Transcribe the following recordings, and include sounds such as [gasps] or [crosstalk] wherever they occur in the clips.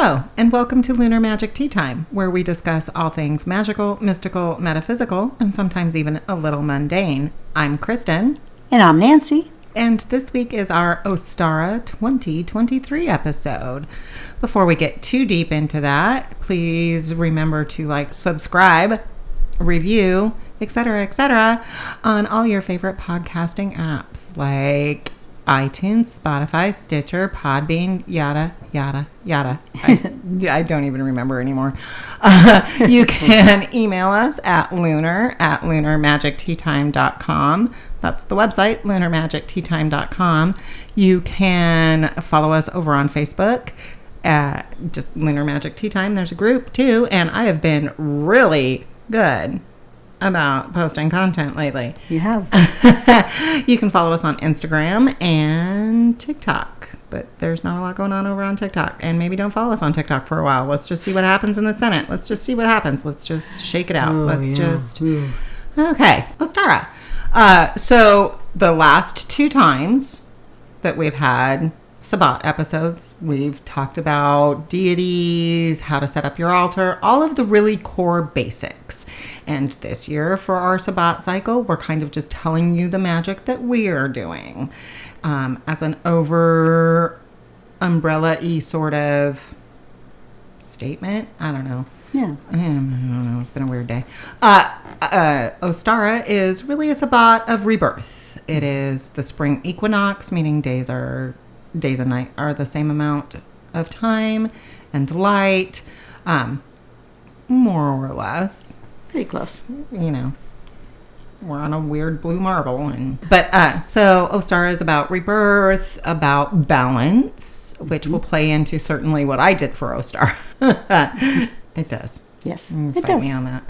Hello, and welcome to Lunar Magic Tea Time, where we discuss all things magical, mystical, metaphysical, and sometimes even a little mundane. I'm Kristen, And I'm Nancy. and this week is our Ostara 2023 episode. Before we get too deep into that, please remember to like, subscribe, review, etc., etc., on all your favorite podcasting apps like iTunes, Spotify, Stitcher, Podbean, yada, yada, yada. I, [laughs] I don't even remember anymore. Uh, you can [laughs] email us at lunar at lunarmagicteatime.com. That's the website, lunarmagicteatime.com. You can follow us over on Facebook at just Lunar Magic Tea Time. There's a group too, and I have been really good about posting content lately. You have. [laughs] you can follow us on Instagram and TikTok, but there's not a lot going on over on TikTok. And maybe don't follow us on TikTok for a while. Let's just see what happens in the Senate. Let's just see what happens. Let's just shake it out. Oh, Let's just. Okay, Ostara. Uh, so the last two times that we've had Sabbat episodes, we've talked about deities, how to set up your altar, all of the really core basics. And this year for our Sabbat cycle, we're kind of just telling you the magic that we're doing um, as an over umbrella y sort of statement. I don't know. Yeah. Mm, It's been a weird day. Uh, uh, Ostara is really a Sabbat of rebirth. It is the spring equinox, meaning days are days and night are the same amount of time and light, um, more or less. Pretty close. You know, we're on a weird blue marble, and but uh, so Ostara is about rebirth, about balance, which will play into certainly what I did for Ostar. [laughs] it does. Yes. Mm, it fight does. me on that.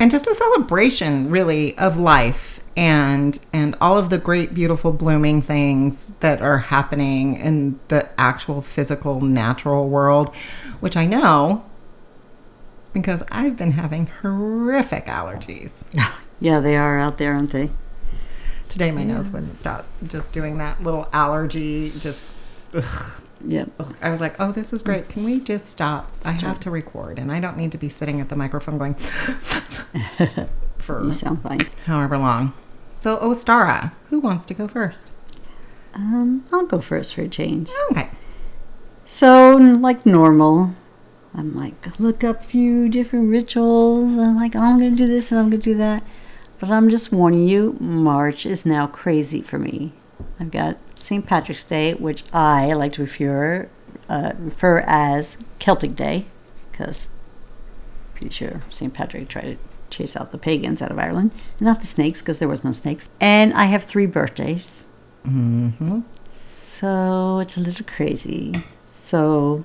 And just a celebration, really, of life and and all of the great, beautiful, blooming things that are happening in the actual physical, natural world, which I know because I've been having horrific allergies. [laughs] Yeah, they are out there, aren't they? Today, my nose wouldn't stop just doing that little allergy. Just, ugh. Yep. I was like, oh, this is great. Can we just stop? I have to record, and I don't need to be sitting at the microphone going [laughs] for You sound fine. however long. So, Ostara, who wants to go first? Um, I'll go first for a change. Okay. So, like normal, I'm like, look up a few different rituals. I'm like, oh, I'm going to do this and I'm going to do that. But I'm just warning you, March is now crazy for me. I've got St. Patrick's Day, which I like to refer, uh, refer as Celtic Day, because pretty sure St. Patrick tried to chase out the pagans out of Ireland, not the snakes, because there was no snakes. And I have three birthdays. Mm-hmm. So it's a little crazy. So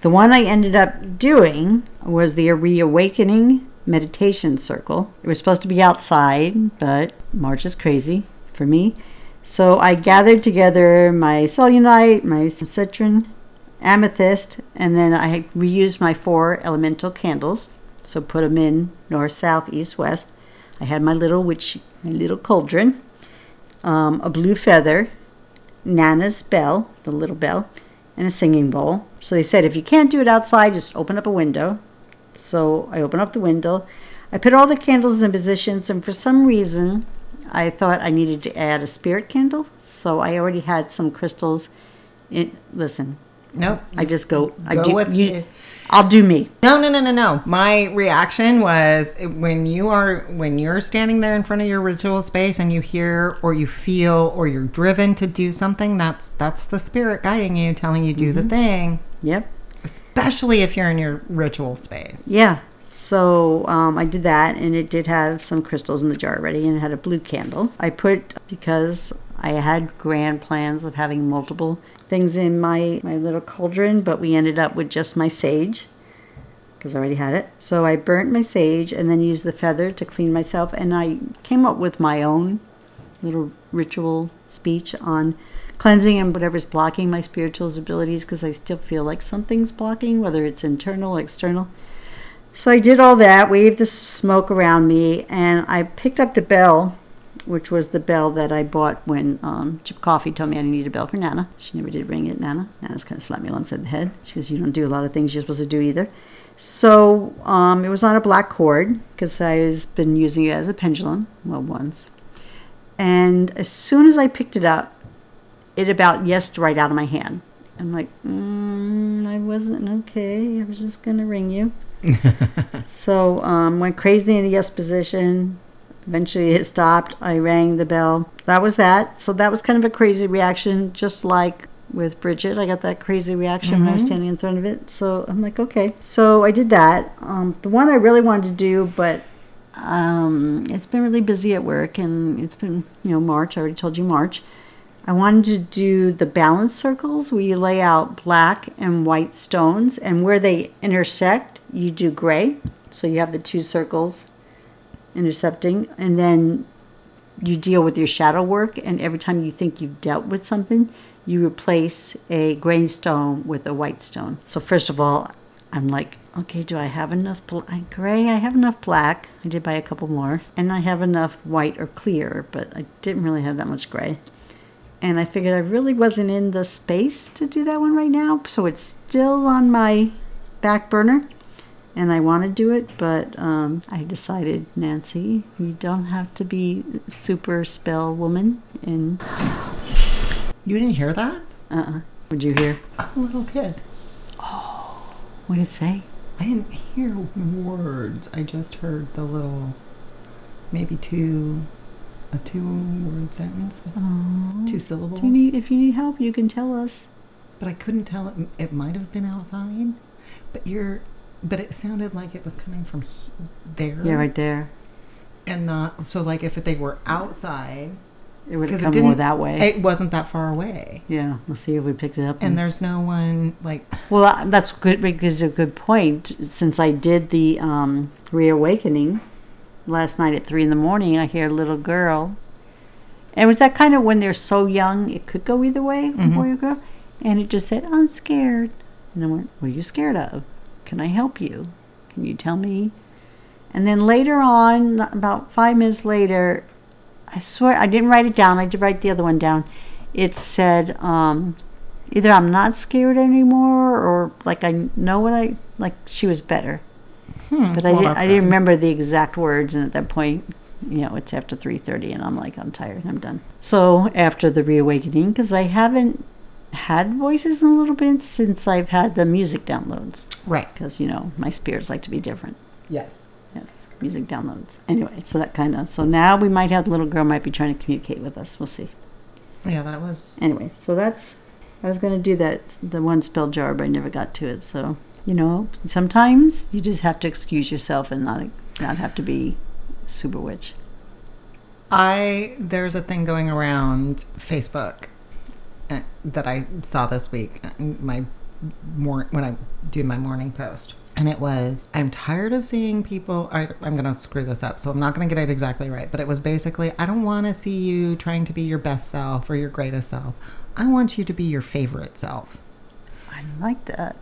the one I ended up doing was the Reawakening Meditation Circle. It was supposed to be outside, but March is crazy for me. So I gathered together my cellulite, my citrine, amethyst, and then I reused my four elemental candles. So put them in north, south, east, west. I had my little witch, my little cauldron, um, a blue feather, Nana's bell, the little bell, and a singing bowl. So they said if you can't do it outside, just open up a window. So I open up the window. I put all the candles in positions, and for some reason, I thought I needed to add a spirit candle. So I already had some crystals. In, listen, Nope. I just go. I Go do. with you. I'll do me. No, no, no, no, no. My reaction was when you are when you're standing there in front of your ritual space and you hear or you feel or you're driven to do something. That's that's the spirit guiding you, telling you do the mm-hmm. thing. Yep. Especially if you're in your ritual space. Yeah. So um, I did that, and it did have some crystals in the jar already, and it had a blue candle. I put because I had grand plans of having multiple things in my my little cauldron, but we ended up with just my sage because I already had it. So I burnt my sage and then used the feather to clean myself, and I came up with my own little ritual speech on cleansing and whatever's blocking my spiritual abilities because I still feel like something's blocking, whether it's internal or external. So I did all that, waved the smoke around me, and I picked up the bell which was the bell that I bought when um, Chip Coffey told me I need a bell for Nana. She never did ring it, Nana. Nana's kind of slapped me alongside the head. She goes, You don't do a lot of things you're supposed to do either. So um, it was on a black cord because I've been using it as a pendulum, well, once. And as soon as I picked it up, it about yesed right out of my hand. I'm like, mm, I wasn't okay. I was just going to ring you. So um, went crazy in the yes position. Eventually it stopped. I rang the bell. That was that. So that was kind of a crazy reaction, just like with Bridget. I got that crazy reaction when I was standing in front of it. So I'm like, okay. So I did that. Um, the one I really wanted to do, but um, it's been really busy at work and it's been, you know, March. I already told you March. I wanted to do the balance circles where you lay out black and white stones and where they intersect, you do gray. So you have the two circles intercepting and then you deal with your shadow work and every time you think you've dealt with something, you replace a gray stone with a white stone. So first of all, I'm like, okay, do I have enough gray? I have enough black. I did buy a couple more. And I have enough white or clear, but I didn't really have that much gray. And I figured I really wasn't in the space to do that one right now. So it's still on my back burner. And I want to do it, but um, I decided, Nancy, you don't have to be super spell woman. And You didn't hear that? uh-uh. What'd you hear? I'm a little kid. Oh, what did it say? I didn't hear words. I just heard the little, maybe two, a two-word sentence, Oh. Two syllable. Do you need, if you need help, you can tell us. but I couldn't tell it. It might have been outside, but you're, but it sounded like it was coming from he- there. Yeah, right there. And not so like if they were outside, It would have come more that way. It wasn't that far away, yeah, we'll see if we picked it up. and there's no one like. well, uh, that's good because a good point. Since I did the um, reawakening last night at three in the morning, I hear a little girl. And was that kind of when they're so young, it could go either way, Mhm. boy or girl? And it just said, "I'm scared," and I went, "What are you scared of? Can I help you? Can you tell me?" And then later on, about five minutes later, I swear I didn't write it down. I did write the other one down. It said um, either I'm not scared anymore, or like I know what I like. She was better, Hmm, but I well, didn't. I didn't remember the exact words. And at that point, you know, it's after three thirty, and I'm like, I'm tired. I'm done. So after the reawakening, because I haven't had voices in a little bit since I've had the music downloads, Right. because you know my spirits like to be different. Yes. Yes, music downloads. Anyway, so that kind of. So now we might have the little girl might be trying to communicate with us. We'll see. Yeah, that was. Anyway, so that's. I was gonna do that the one spell jar, but I never got to it. So you know, sometimes you just have to excuse yourself and not not have to be super witch. I there's a thing going around Facebook uh, that I saw this week. uh, My mor- when I do my morning post, and it was I'm tired of seeing people. I, I'm gonna screw this up, so I'm not gonna get it exactly right. But it was basically I don't want to see you trying to be your best self or your greatest self. I want you to be your favorite self. I like that.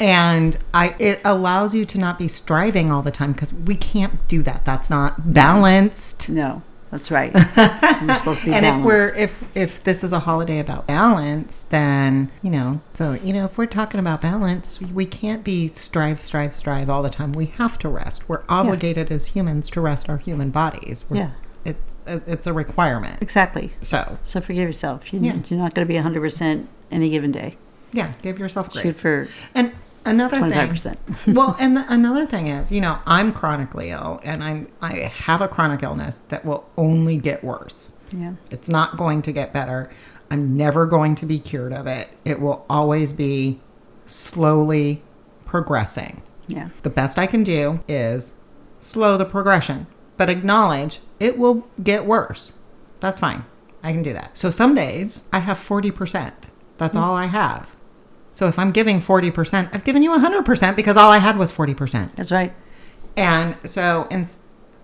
And I it allows you to not be striving all the time because we can't do that. That's not balanced. No, that's right. [laughs] We're supposed to be and if we're if if this is a holiday about balance, then you know, so you know, if we're talking about balance, we can't be strive, strive, strive all the time. We have to rest. We're obligated as humans to rest our human bodies. We're, Yeah. it's a, it's a requirement. exactly. So So forgive yourself. You, Yeah. You're not going to be 100 percent any given day. yeah, give yourself Shoot grace. for and another 25 thing, [laughs] well, [laughs] and the, another thing is, you know, I'm chronically ill, and I'm I have a chronic illness that will only get worse. Yeah. It's not going to get better. I'm never going to be cured of it. It will always be slowly progressing. Yeah. The best I can do is slow the progression, but acknowledge it will get worse. That's fine. I can do that. So some days I have 40%. That's mm. all I have. So if I'm giving 40%, I've given you 100% because all I had was 40%. That's right. And so, in,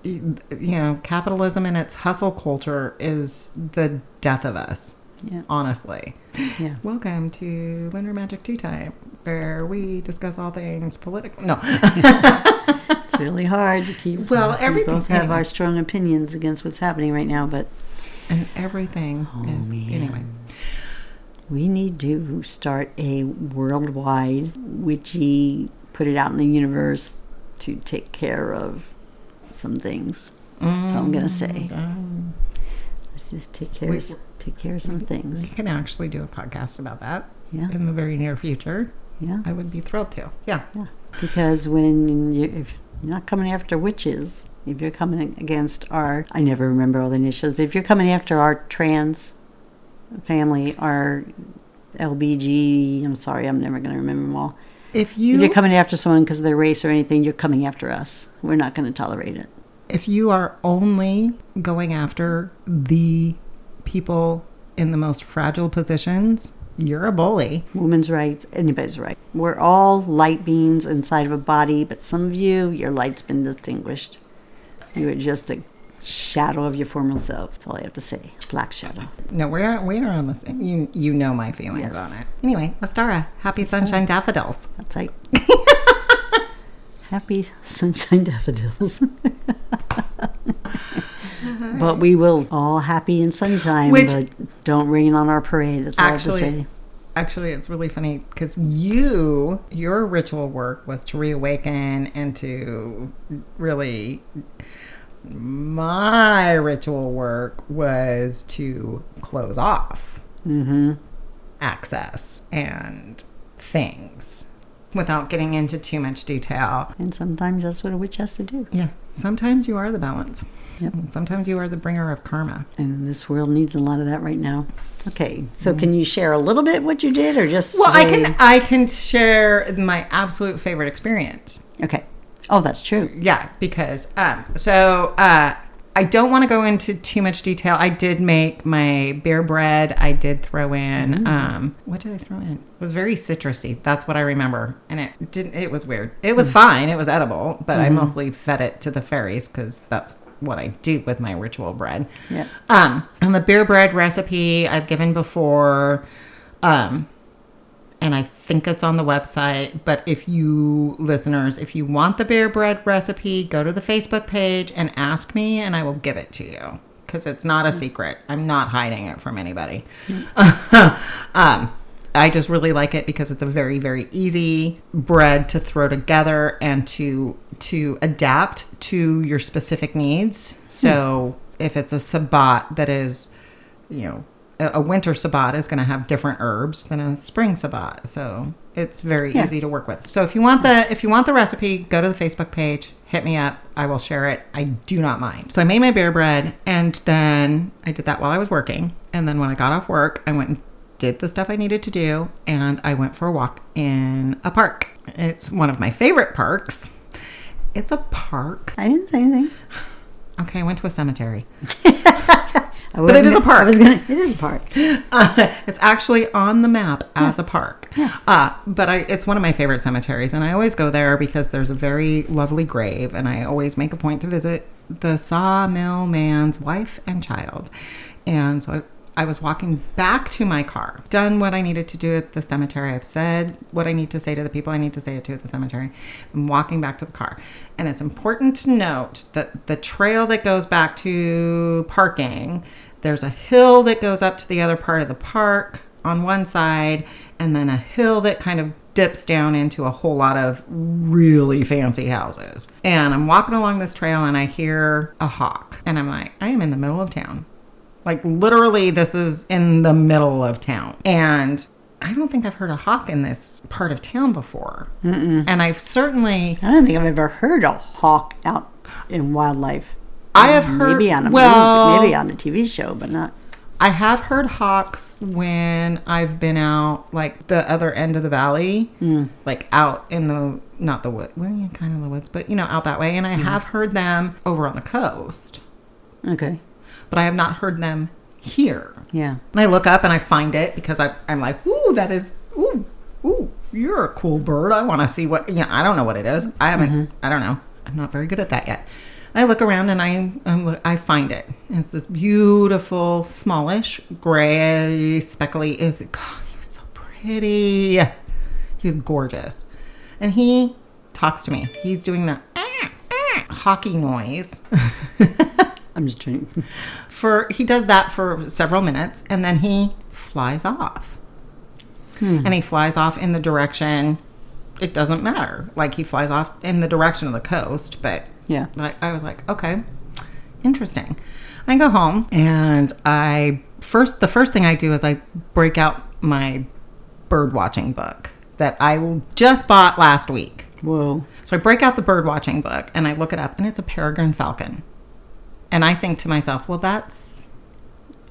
you know, capitalism and its hustle culture is the death of us, Yeah. honestly. Yeah. Welcome to Lunar Magic Tea Time, where we discuss all things political. No. [laughs] It's really hard to keep. Uh, well, we everything- both have our strong opinions against what's happening right now, but And everything Oh, is anyway. We need to start a worldwide witchy, put it out in the universe to take care of some things. That's all I'm gonna say. Um, Let's just take care, We- of, take care of some things. we can actually do a podcast about that Yeah, in the very near future. yeah, I would be thrilled to. Yeah. yeah. Because when you, if you're not coming after witches, if you're coming against our, I never remember all the initials, but if you're coming after our trans family, are LBG, I'm sorry, I'm never going to remember them all. If you If you you're coming after someone because of their race or anything, you're coming after us. We're not going to tolerate it. if you are only going after the people in the most fragile positions, you're a bully. Women's rights, anybody's right. We're all light beings inside of a body, but some of you, your light's been distinguished. You are just a shadow of your former self. That's all I have to say. Black shadow. No, we're we are on the same. You you know my feelings Yes. on it. Anyway, Ostara, happy sunshine daffodils. That's right. [laughs] Happy sunshine daffodils. [laughs] but we will all happy in sunshine, Which- but don't rain on our parade. That's all Actually- I have to say. Actually, it's really funny because you your ritual work was to reawaken and to really. My ritual work was to close off Mm-hmm. access and things without getting into too much detail. And sometimes that's what a witch has to do. Yeah, sometimes you are the balance. Yep. And sometimes you are the bringer of karma. And this world needs a lot of that right now. Okay, so can you share a little bit what you did, or just Well, I can I can share my absolute favorite experience. Okay. Oh, that's true. Yeah, because um, so uh, I don't want to go into too much detail. I did make my beer bread. I did throw in um, what did I throw in? It was very citrusy. That's what I remember, and it didn't. It was weird. It was fine. It was edible, but I mostly fed it to the fairies because that's what I do with my ritual bread. Yep. Um, and the beer bread recipe I've given before, um, and I think it's on the website. But if you listeners, if you want the bear bread recipe, go to the Facebook page and ask me, and I will give it to you because it's not a secret. I'm not hiding it from anybody. [laughs] um, I just really like it because it's a very very easy bread to throw together and to to adapt to your specific needs. So if it's a sabbat that is, you know, a, winter sabbat is going to have different herbs than a spring sabat. So it's very Yeah. easy to work with. So if you want the if you want the recipe, go to the Facebook page, hit me up. I will share it. I do not mind. So I made my beer bread and then I did that while I was working. And then when I got off work, I went and did the stuff I needed to do and I went for a walk in a park. It's one of my favorite parks. It's a park. I didn't say anything. [sighs] Okay, I went to a cemetery. [laughs] But it is a park. I was gonna. It is a park. [laughs] Uh, it's actually on the map as a park. Uh, but I, it's one of my favorite cemeteries, and I always go there because there's a very lovely grave, and I always make a point to visit the sawmill man's wife and child. And so I, I was walking back to my car, done what I needed to do at the cemetery. I've said what I need to say to the people I need to say it to at the cemetery. I'm walking back to the car. And it's important to note that the trail that goes back to parking, there's a hill that goes up to the other part of the park on one side, and then a hill that kind of dips down into a whole lot of really fancy houses. And I'm walking along this trail and I hear a hawk. And I'm like, I am in the middle of town. Like literally, this is in the middle of town. And I don't think I've heard a hawk in this part of town before. And I've certainly, I don't think I've ever heard a hawk out in wildlife. I have um, heard, maybe on a well, movie, maybe on a TV show, but not. I have heard hawks when I've been out, like the other end of the valley, hmm. like out in the not the wood, well, yeah, kind of the woods, but you know, out that way. And I mm-hmm. have heard them over on the coast, Okay. but I have not heard them here. Yeah. And I look up and I find it because I, I'm like, ooh, that is, ooh, ooh, you're a cool bird. I want to see what, yeah, I don't know what it is. I haven't, mm-hmm. I don't know. I'm not very good at that yet. I look around and I, I'm, I find it. It's this beautiful, smallish, gray, speckly. Is God, he was so pretty. He was gorgeous, and he talks to me. He's doing that "Ah, [laughs] ah," hockey noise. I'm just trying. for he does that for several minutes and then he flies off. And he flies off in the direction it doesn't matter. Like he flies off in the direction of the coast, but Yeah. I, I was like, okay, interesting. I go home and I first the first thing I do is I break out my bird watching book that I just bought last week. Whoa. So I break out the bird watching book and I look it up and it's a peregrine falcon. And I think to myself, well, that's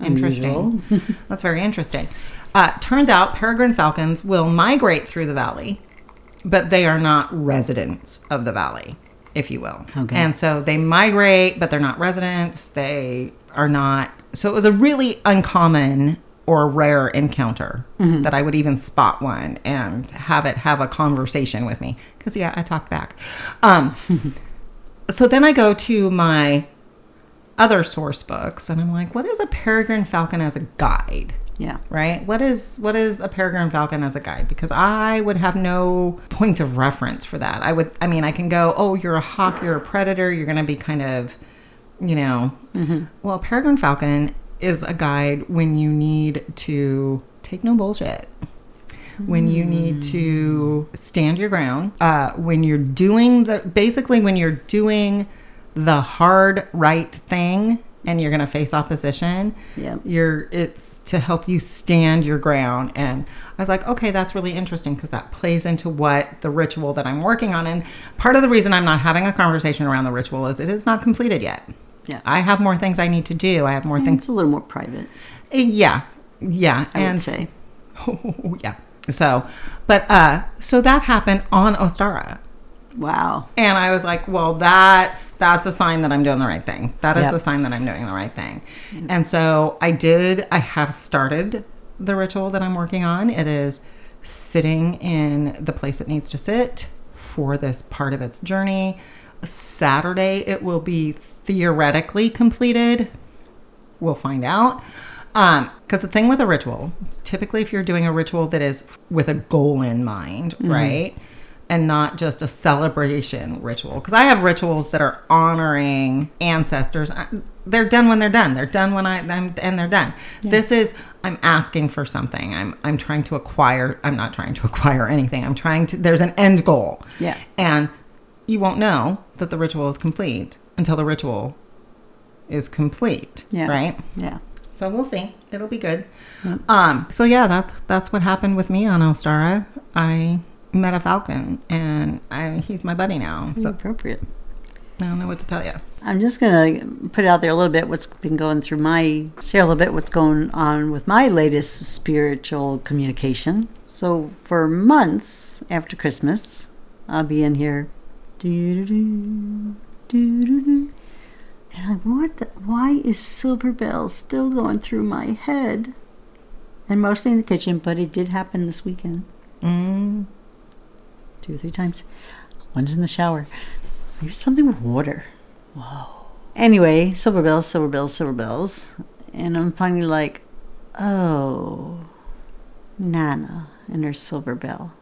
interesting. [laughs] that's very interesting. Uh, turns out peregrine falcons will migrate through the valley, but they are not residents of the valley, if you will. Okay. And so they migrate, but they're not residents. They are not. So it was a really uncommon or rare encounter that I would even spot one and have it have a conversation with me. Because, yeah, I talked back. Um, [laughs] so then I go to my other source books and I'm like, what is a peregrine falcon as a guide? Yeah. right? What is what is a peregrine falcon as a guide? Because i would have no [laughs] point of reference for that. I would i mean i can go oh you're a hawk you're a predator you're going to be kind of you know. Well a peregrine falcon is a guide when you need to take no bullshit. When you need to stand your ground uh, when you're doing the basically when you're doing the hard right thing and you're going to face opposition Yep. you're it's to help you stand your ground. And i was like okay that's really interesting because that plays into what the ritual that i'm working on. And part of the reason i'm not having a conversation around the ritual is it is not completed yet. Yeah. i have more things i need to do. I have more things It's a little more private, yeah. Yeah. I and would say. [laughs] Oh, yeah. So but uh so that happened on ostara Wow. and I was like, well, that's that's a sign that I'm doing the right thing. That is Yep. the sign that I'm doing the right thing. And so I did. I have started the ritual that I'm working on. It is sitting in the place it needs to sit for this part of its journey. Saturday, it will be theoretically completed. We'll find out. Um, because the thing with a ritual, typically if you're doing a ritual that is with a goal in mind, mm-hmm. right? And not just a celebration ritual. Because I have rituals that are honoring ancestors. I- They're done when they're done. They're done when I them and they're done. This is I'm asking for something. I'm I'm trying to acquire. I'm not trying to [laughs] acquire anything. I'm trying to. There's an end goal. Yeah. And you won't know that the ritual is complete until the ritual is complete. Yeah. Right. Yeah. So we'll see. It'll be good. Um. So yeah, that's that's what happened with me on Ostara. I met a falcon, and I, he's my buddy now. So appropriate. I don't know what to tell you. I'm just gonna put out there a little bit what's been going through my share a little bit what's going on with my latest spiritual communication. So for months after Christmas, I'll be in here, doo-doo-doo, doo-doo-doo. and I'm what? The, why is Silver Bell still going through my head? And mostly in the kitchen, but it did happen this weekend, Mm, two or three times. One's in the shower. Maybe something with water. Whoa. Anyway, silver bells, silver bells, silver bells. And I'm finally like, oh, Nana and her silver bell.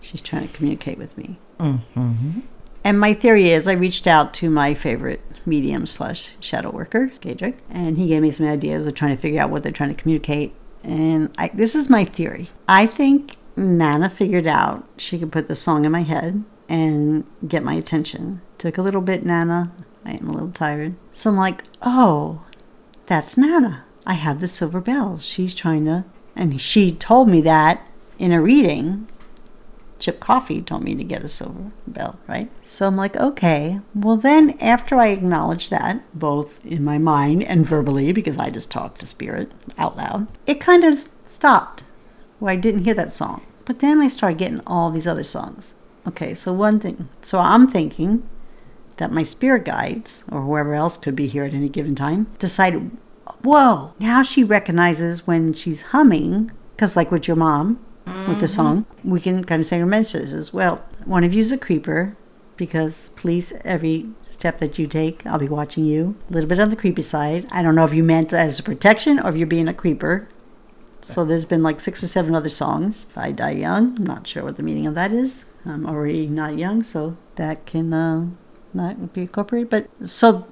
She's trying to communicate with me. mm-hmm. And my theory is I reached out to my favorite medium slash shadow worker, Gadrick, and he gave me some ideas of trying to figure out what they're trying to communicate. And I, this is my theory. I think Nana figured out she could put the song in my head and get my attention. Took a little bit, Nana. I am a little tired. So I'm like, oh, that's Nana. I have the silver bells. She's trying to. And she told me that in a reading Chip Coffey told me to get a silver bell, right? So I'm like, okay. Well, then after I acknowledged that, both in my mind and verbally, because I just talked to spirit out loud, it kind of stopped. Well, I didn't hear that song. But then I started getting all these other songs. Okay, so one thing. So I'm thinking that my spirit guides, or whoever else could be here at any given time, decided, whoa, now she recognizes when she's humming, because like with your mom, with the mm-hmm. song, we can kind of say her messages. Well, one of you's a creeper, because please, every step that you take, I'll be watching you. A little bit on the creepy side. I don't know if you meant that as a protection or if you're being a creeper. So there's been like six or seven other songs. If I die young, I'm not sure what the meaning of that is. I'm already not young, so that can uh, would be incorporated. But so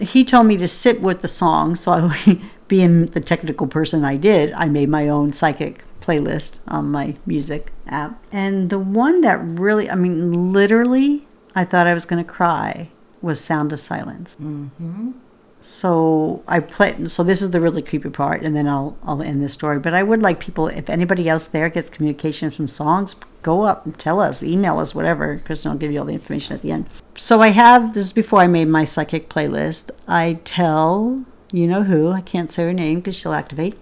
he told me to sit with the song. So I, [laughs] being the technical person I did, I made my own psychic playlist on my music app. And the one that really, I mean, literally, I thought I was going to cry was Sound of Silence. Mm-hmm. So I play. So this is the really creepy part, and then I'll I'll end this story. But I would like people, if anybody else there gets communication from songs, go up and tell us, email us, whatever. Kristen will give you all the information at the end. So I have this is before I made my psychic playlist. I tell you know who I can't say her name because she'll activate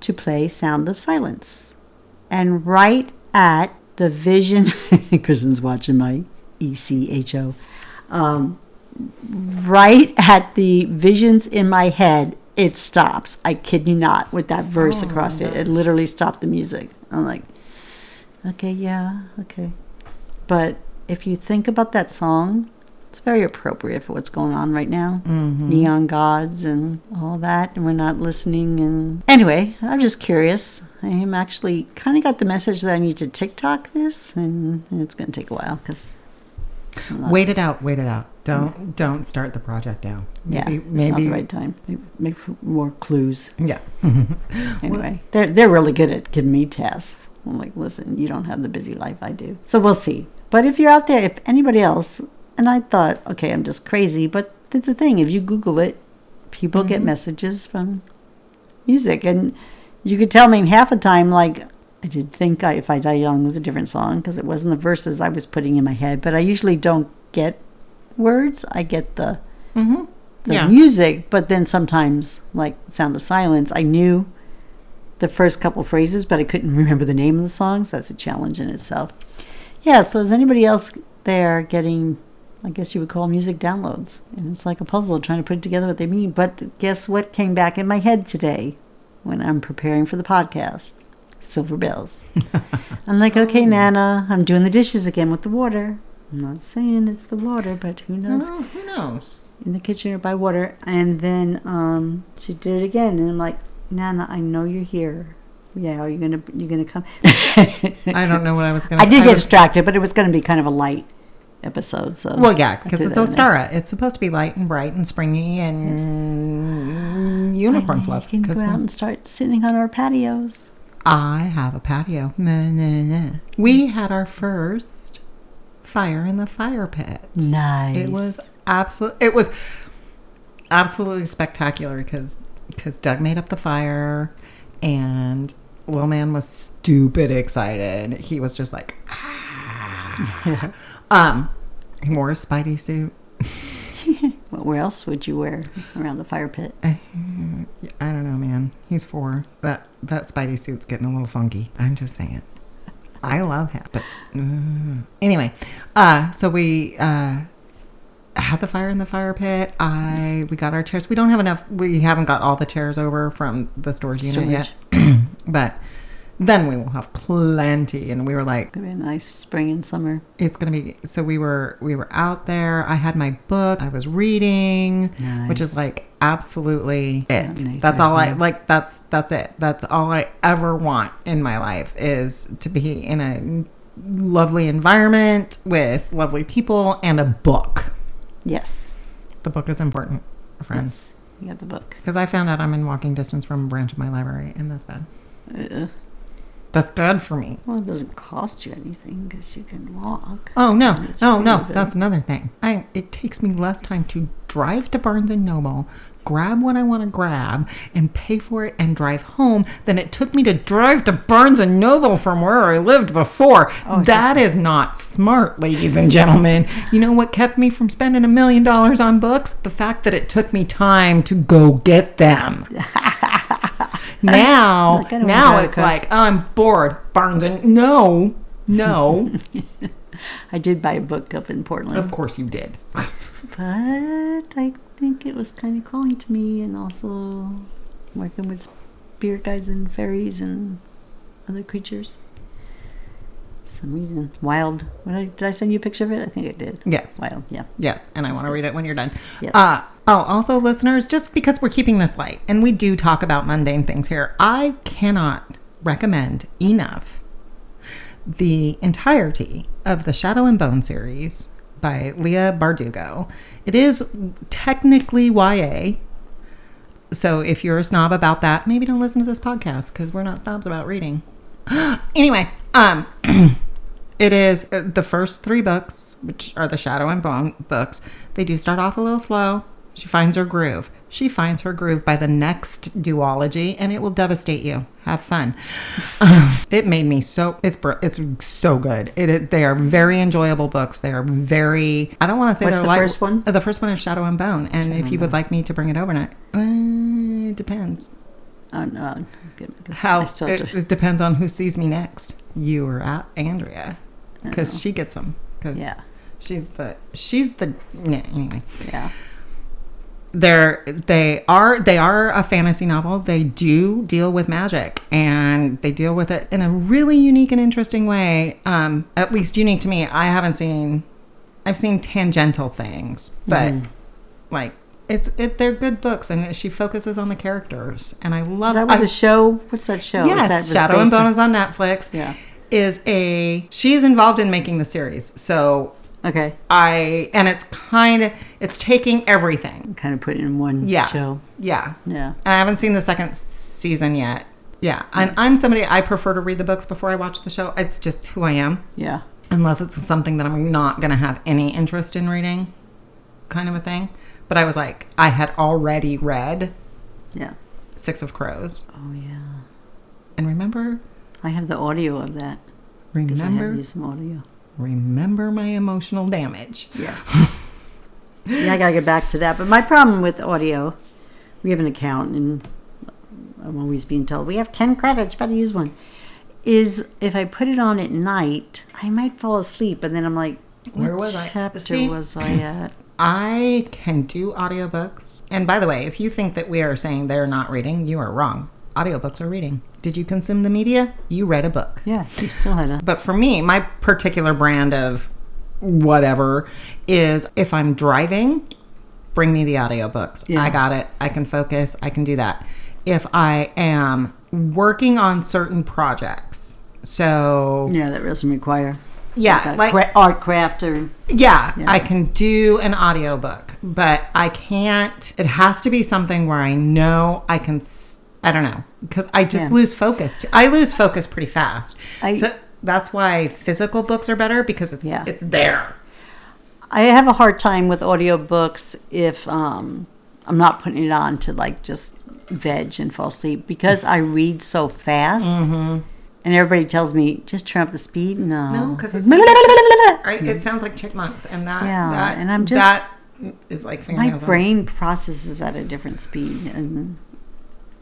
to play Sound of Silence, and right at the vision, [laughs] Kristen's watching my ECHO. Um, right at the visions in my head, it stops. I kid you not, with that verse Oh, across it. It literally stopped the music. I'm like, okay, yeah, okay. But if you think about that song, it's very appropriate for what's going on right now. Mm-hmm. Neon gods and all that, and we're not listening. And anyway, I'm just curious. I am actually kind of got the message that I need to TikTok this, and it's going to take a while because Wait it out. Wait it out. Don't don't start the project now. yeah, Maybe not the right time. Maybe, maybe for more clues. yeah. [laughs] Anyway, they're they're really good at giving me tasks. I'm like, listen, you don't have the busy life I do. So we'll see. But if you're out there, if anybody else, and I thought, okay, I'm just crazy, but that's the thing. If you Google it, people get mm-hmm. messages from music, and you could tell me half the time, like. I did think I, If I Die Young was a different song because it wasn't the verses I was putting in my head, but I usually don't get words. I get the Mm-hmm. the Yeah. music, but then sometimes, like Sound of Silence, I knew the first couple phrases, but I couldn't [laughs] remember the name of the songs. That's a challenge in itself. Yeah, so is anybody else there getting, I guess you would call music downloads? And it's like a puzzle trying to put together what they mean. But guess what came back in my head today when I'm preparing for the podcast? Silver bells. [laughs] I'm like, okay, Nana, I'm doing the dishes again with the water. I'm not saying it's the water, but who knows? Oh, who knows? in the kitchen or by water. And then um, she did it again, and I'm like, Nana, I know you're here. Yeah, are you gonna you gonna come? [laughs] I don't know what I was [laughs] going to. I did get was, distracted, but it was gonna be kind of a light episode. So Well, yeah, because it's. Ostara. It's supposed to be light and bright and springy and unicorn Finally, fluff. We can go out and start sitting on our patios. I have a patio. Nah, nah, nah. We had our first fire in the fire pit. Nice. It was absolute. It was absolutely spectacular because because Doug made up the fire, and little man was stupid excited. He was just like, ah. [laughs] um, he wore a Spidey suit. [laughs] What where else would you wear around the fire pit? I don't know, man. He's four. That that Spidey suit's getting a little funky. I'm just saying. I love him, but mm. anyway, uh, so we uh, had the fire in the fire pit. I we got our chairs. We don't have enough. We haven't got all the chairs over from the storage unit yet, [clears throat] but then we will have plenty. And we were like, Gonna be a nice spring and summer. it's gonna be. So we were we were out there. I had my book. I was reading, which is Nice. like absolutely it. that's all I like. That's that's it. That's all I ever want in my life is to be in a lovely environment with lovely people and a book. Yes. The book is important, friends. Yes. You got the book. Because I found out I'm in walking distance from a branch of my library, and that's bad. Uh, That's bad for me. well, it doesn't cost you anything because you can walk. Oh no, no, no. That's another thing. I it takes me less time to drive to Barnes and Noble, grab what I want to grab, and pay for it and drive home than it took me to drive to Barnes and Noble from where I lived before. Oh, that is not smart, ladies and gentlemen. You know what kept me from spending a million dollars on books? The fact that it took me time to go get them. [laughs] now, Like, I don't now it's like I'm bored. Barnes and no, no. [laughs] I did buy a book up in Portland. Of course you did. But I think it was kind of calling to me, and also working with spirit guides and fairies and other creatures. For some reason, wild. I, did I send you a picture of it? I think I did. Yes. Wild. Yeah. Yes, and I want to read it when you're done. Yes. Uh, oh, also, listeners, just because we're keeping this light and we do talk about mundane things here, I cannot recommend enough the entirety of the Shadow and Bone series by Leigh Bardugo. It is technically YA. So if you're a snob about that, maybe don't listen to this podcast because we're not snobs about reading. [gasps] anyway, um, [clears throat] it is uh, the first three books, which are the Shadow and Bone books. They do start off a little slow. She finds her groove. She finds her groove by the next duology, and it will devastate you. Have fun. [laughs] it made me so. It's it's so good. It, it they are very enjoyable books. They are very. I don't want to say What's they're the first one? The first one is Shadow and Bone, and if you would like me to bring it overnight, uh, it depends. Oh no, good, How it, to- it depends on who sees me next. You or at Andrea, because she gets them. Because Yeah. she's the she's the yeah. Anyway, yeah. They're they are they are a fantasy novel. They do deal with magic, and they deal with it in a really unique and interesting way. Um, at least unique to me. I haven't seen. I've seen tangential things, but Mm. like it's it. They're good books, and she focuses on the characters, and I love. Is that what I- the show? What's that show? Yes, that Shadow and Bone is on Netflix. Yeah. Is a she's involved in making the series. So Okay. I and it's kind of it's taking everything. Kind of put it in one Yeah. show. Yeah. Yeah. And I haven't seen the second season yet. Yeah. And mm. I'm somebody I prefer to read the books before I watch the show. It's just who I am. Yeah. Unless it's something that I'm not going to have any interest in reading, kind of a thing. But I was like, I had already read Yeah. Six of Crows. Oh yeah. And remember, I have the audio of that. 'cause I have remember, some audio. remember my emotional damage. Yes. [laughs] yeah, I gotta get back to that. But my problem with audio, we have an account, and uh, I'm always being told we have ten credits, better use one. Is if I put it on at night, I might fall asleep, and then I'm like, Where was I? Chapter See? was I at? [clears throat] I can do audiobooks. And by the way, if you think that we are saying they're not reading, you are wrong. Audiobooks are reading. Did you consume the media? You read a book. Yeah, you still had a. But for me, my particular brand of whatever is if I'm driving, bring me the audiobooks. Yeah. I got it. I can focus. I can do that. If I am working on certain projects, so Yeah, that doesn't require. yeah, a like cra- art craft or yeah, Yeah. I can do an audiobook, but I can't. It has to be something where I know I can. I don't know because I just Yeah. lose focus. I lose focus pretty fast. I- so that's why physical books are better because it's Yeah. it's there. I have a hard time with audiobooks if um, I'm not putting it on to like just veg and fall asleep because I read so fast. And everybody tells me just turn up the speed. No, Mm-hmm. No, because my. It [laughs] sounds like chipmunks, and that Yeah, that and I'm just- that is like fingernails. on- brain processes at a different speed, and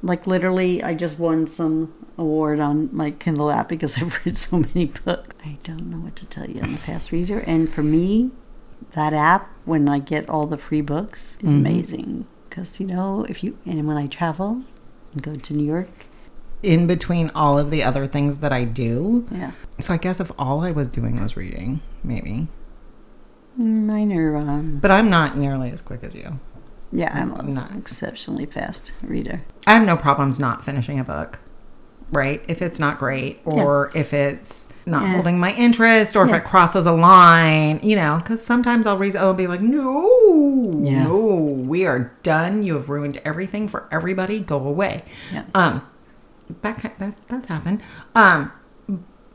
like literally, I just won some award on my Kindle app because [laughs] I've read so many books. I don't know what to tell you. I'm a fast reader, and for me, that app when I get all the free books is Mm-hmm. amazing because you know if you and when I travel and go to New York, in between all of the other things that I do. yeah, So I guess if all I was doing was reading, maybe. mine are um, But I'm not nearly as quick as you. Yeah, I'm an Not- exceptionally fast reader. I have no problems not finishing a book, right? If it's not great, or if it's not Yeah. holding my interest, or if it crosses a line, you know, because sometimes I'll read, I'll be like, no, Yeah. no, we are done. You have ruined everything for everybody. Go away. Yeah. Um, that, that that's happened. Um,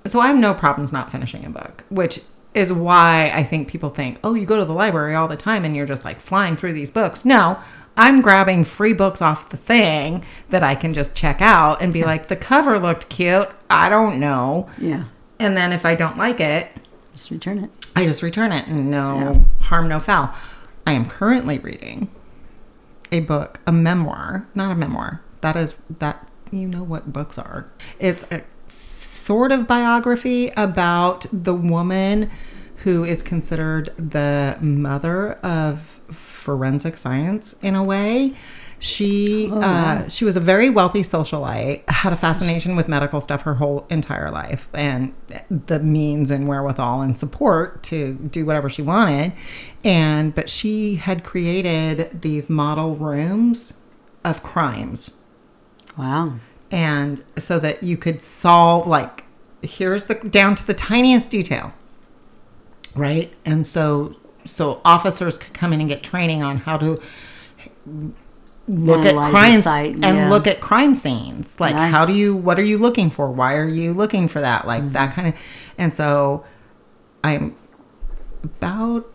so I have no problems not finishing a book, which is why I think people think, oh, you go to the library all the time and you're just like flying through these books. No, I'm grabbing free books off the thing that I can just check out and be like, the cover looked cute. I don't know. Yeah, And then if I don't like it, just return it. I just return it and no Yeah. harm, no foul. I am currently reading a book, a memoir, not a memoir. That is that you know what books are. It's a sort of biography about the woman who is considered the mother of forensic science in a way. She uh, she was a very wealthy socialite, had a fascination with medical stuff her whole entire life, and the means and wherewithal and support to do whatever she wanted. And but she had created these model rooms of crimes Wow. And so that you could solve like here's the down to the tiniest detail right and so so officers could come in and get training on how to look at Analyze crimes site, and yeah. look at crime scenes. Like, Nice. how do you? What are you looking for? Why are you looking for that? Like Mm-hmm. that kind of. And so, I'm about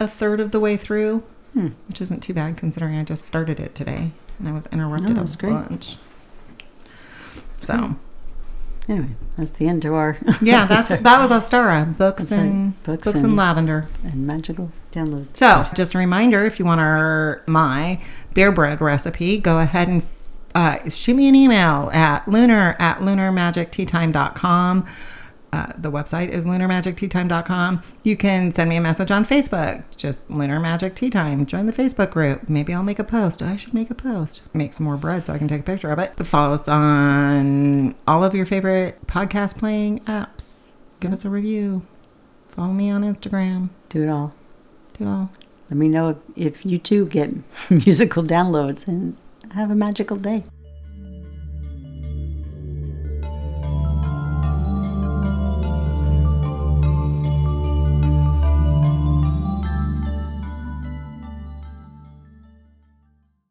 a third of the way through, Hmm. which isn't too bad considering I just started it today and I was interrupted No, a that's great. So Anyway, that's the end to our yeah, [laughs] that's that was Ostara books That's and Books books, and, and- lavender. and magical downloads. So just a reminder, if you want our my beer bread recipe, go ahead and uh, shoot me an email at lunar at lunarmagicteatime.com. Uh, the website is lunarmagicteatime.com. You can send me a message on Facebook, just Lunar Magic Tea Time. Join the Facebook group. Maybe I'll make a post. I should make a post. Make some more bread so I can take a picture of it. But follow us on all of your favorite podcast playing apps. Give us a review. Follow me on Instagram. Do it all. Do it all. Let me know if you too get [laughs] musical downloads and have a magical day.